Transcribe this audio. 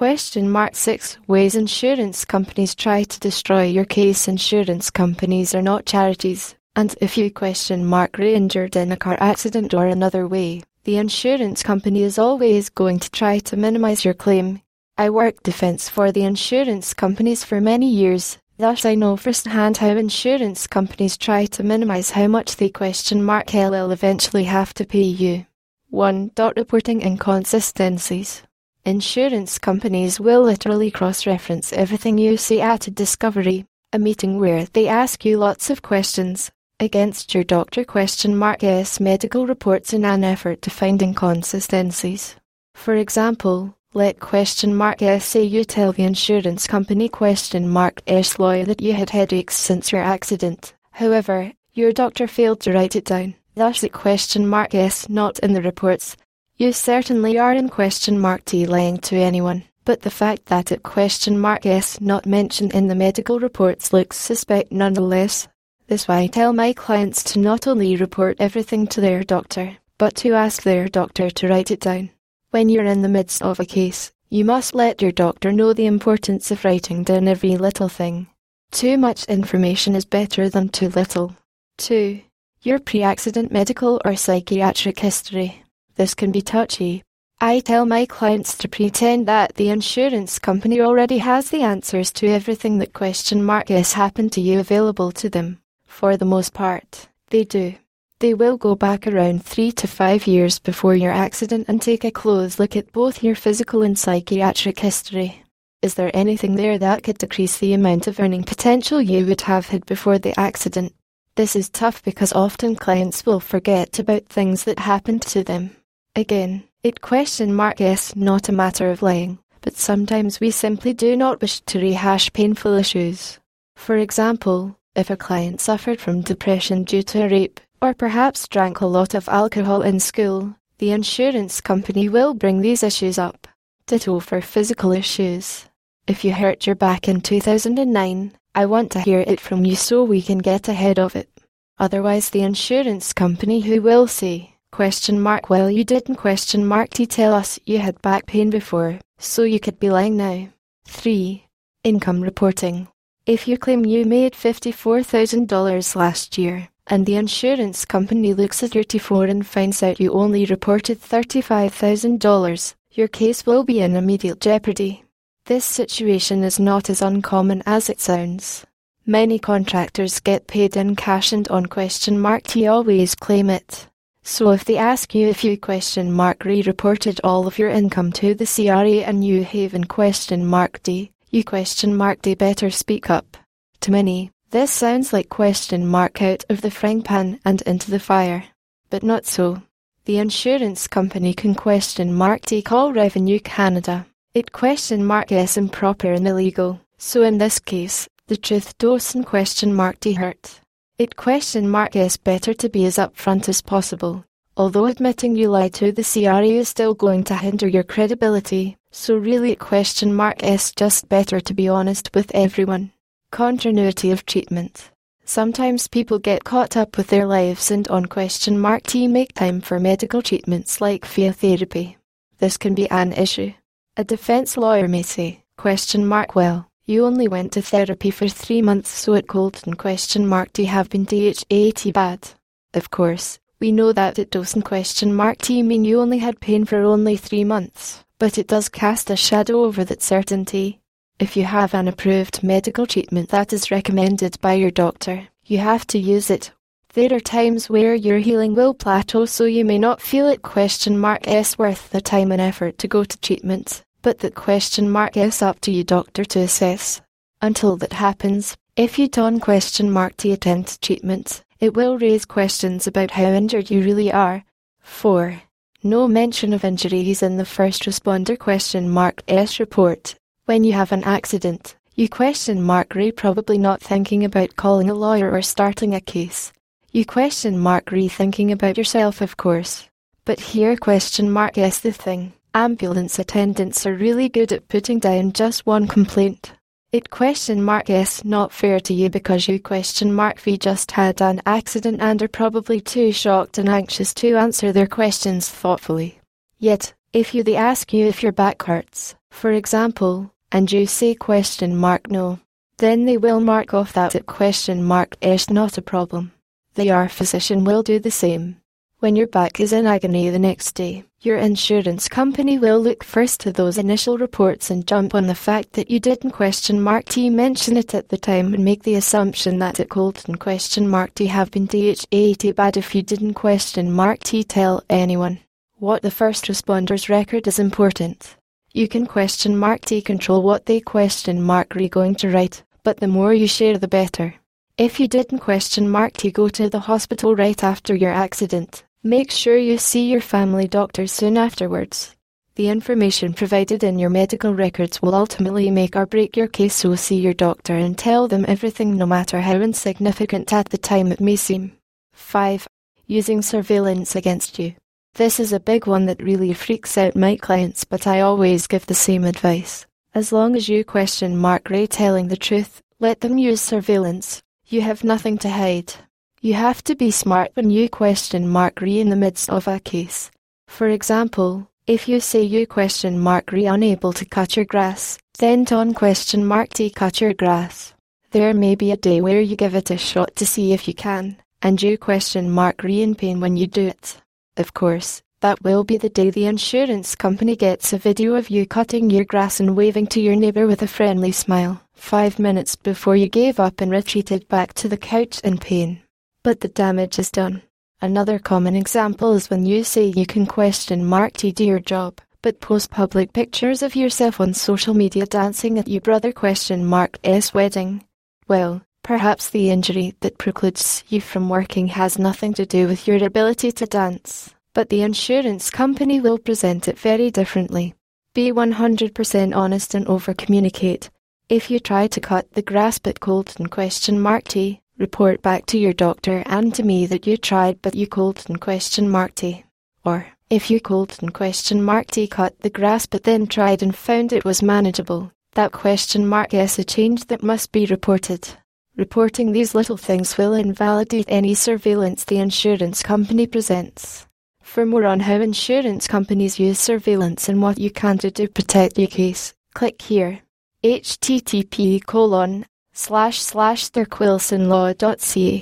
Question mark 6 Ways insurance companies try to destroy your case. Insurance companies are not charities, and if you question mark re injured in a car accident or another way, the insurance company is always going to try to minimize your claim. I worked defense for the insurance companies for many years, thus I know firsthand how insurance companies try to minimize how much they question mark LL eventually have to pay you. 1. dot Reporting inconsistencies. Insurance companies will literally cross reference everything you say at a discovery, a meeting where they ask you lots of questions, against your doctor question mark s medical reports in an effort to find inconsistencies. For example, let question mark s say you tell the insurance company question mark s lawyer that you had headaches since your accident. However, your doctor failed to write it down, thus it question mark s not in the reports, you certainly are in question mark T lying to anyone, but the fact that it question mark S not mentioned in the medical reports looks suspect nonetheless. This why I tell my clients to not only report everything to their doctor, but to ask their doctor to write it down. When you're in the midst of a case, you must let your doctor know the importance of writing down every little thing. Too much information is better than too little. 2. Your pre accident medical or psychiatric history. This can be touchy. I tell my clients to pretend that the insurance company already has the answers to everything that question mark has happened to you available to them. For the most part, they do. They will go back around three to five years before your accident and take a close look at both your physical and psychiatric history. Is there anything there that could decrease the amount of earning potential you would have had before the accident? This is tough because often clients will forget about things that happened to them. Again, it question mark is not a matter of lying, but sometimes we simply do not wish to rehash painful issues. For example, if a client suffered from depression due to a rape, or perhaps drank a lot of alcohol in school, the insurance company will bring these issues up. Ditto for physical issues. If you hurt your back in 2009, I want to hear it from you so we can get ahead of it. Otherwise, the insurance company who will say, Question mark well you didn't question mark to tell us you had back pain before, so you could be lying now. 3. Income reporting. If you claim you made $54,000 last year, and the insurance company looks at your T4 and finds out you only reported $35,000, your case will be in immediate jeopardy. This situation is not as uncommon as it sounds. Many contractors get paid in cash and on question mark T always claim it. So if they ask you if you question mark re-reported all of your income to the CRA and you haven't question mark D, you question mark D better speak up. To many, this sounds like question mark out of the frying pan and into the fire. But not so. The insurance company can question mark D call Revenue Canada. It question mark S improper and illegal. So in this case, the truth doesn't question mark D hurt. It question mark is better to be as upfront as possible. Although admitting you lied to the CRA is still going to hinder your credibility, so really question mark is just better to be honest with everyone. Continuity of treatment. Sometimes people get caught up with their lives and on question mark T make time for medical treatments like physiotherapy. This can be an issue. A defense lawyer may say, question mark well, you only went to therapy for three months, so it Colton question mark do you have been DHAT bad? Of course, we know that it doesn't question mark T mean you only had pain for only three months, but it does cast a shadow over that certainty. If you have an approved medical treatment that is recommended by your doctor, you have to use it. There are times where your healing will plateau so you may not feel it question mark S worth the time and effort to go to treatment but that question mark is up to you doctor to assess. Until that happens, if you don't question mark to attend treatment, it will raise questions about how injured you really are. 4. No mention of injuries in the first responder question mark S report. When you have an accident, you question mark re probably not thinking about calling a lawyer or starting a case. You question mark re thinking about yourself of course. But here question mark S the thing. Ambulance attendants are really good at putting down just one complaint. It question mark S not fair to you because you question mark V just had an accident and are probably too shocked and anxious to answer their questions thoughtfully. Yet, If you they ask you if your back hurts, for example, and you say question mark no, then they will mark off that at question mark is not a problem. The your physician will do the same. When your back is in agony the next day, your insurance company will look first to those initial reports and jump on the fact that you didn't question mark T mention it at the time and make the assumption that it could and question mark T have been DHA bad if you didn't question mark T tell anyone. What the first responder's record is important. You can question mark T control what they question mark re going to write, but the more you share the better. If you didn't question mark T go to the hospital right after your accident, Make sure you see your family doctor soon afterwards. The information provided in your medical records will ultimately make or break your case, so see your doctor and tell them everything no matter how insignificant at the time it may seem. 5. Using surveillance against you. This is a big one that really freaks out my clients, but I always give the same advice. As long as you question Mark Ray telling the truth, let them use surveillance. You have nothing to hide. You have to be smart when you question Mark Ree in the midst of a case. For example, if you say you question Mark Ree unable to cut your grass, then don't question Mark T cut your grass. There may be a day where you give it a shot to see if you can, and you question Mark Ree in pain when you do it. Of course, that will be the day the insurance company gets a video of you cutting your grass and waving to your neighbour with a friendly smile, five minutes before you gave up and retreated back to the couch in pain but the damage is done. Another common example is when you say you can question Mark T do your job, but post public pictures of yourself on social media dancing at your brother question Mark S wedding. Well, perhaps the injury that precludes you from working has nothing to do with your ability to dance, but the insurance company will present it very differently. Be 100% honest and over communicate. If you try to cut the grass but Colton question Mark T, Report back to your doctor and to me that you tried but you could and question mark T. Or, if you could and question mark T cut the grass but then tried and found it was manageable, that question mark is a change that must be reported. Reporting these little things will invalidate any surveillance the insurance company presents. For more on how insurance companies use surveillance and what you can do to protect your case, click here. http colon slash slash derekwilsonlaw.ca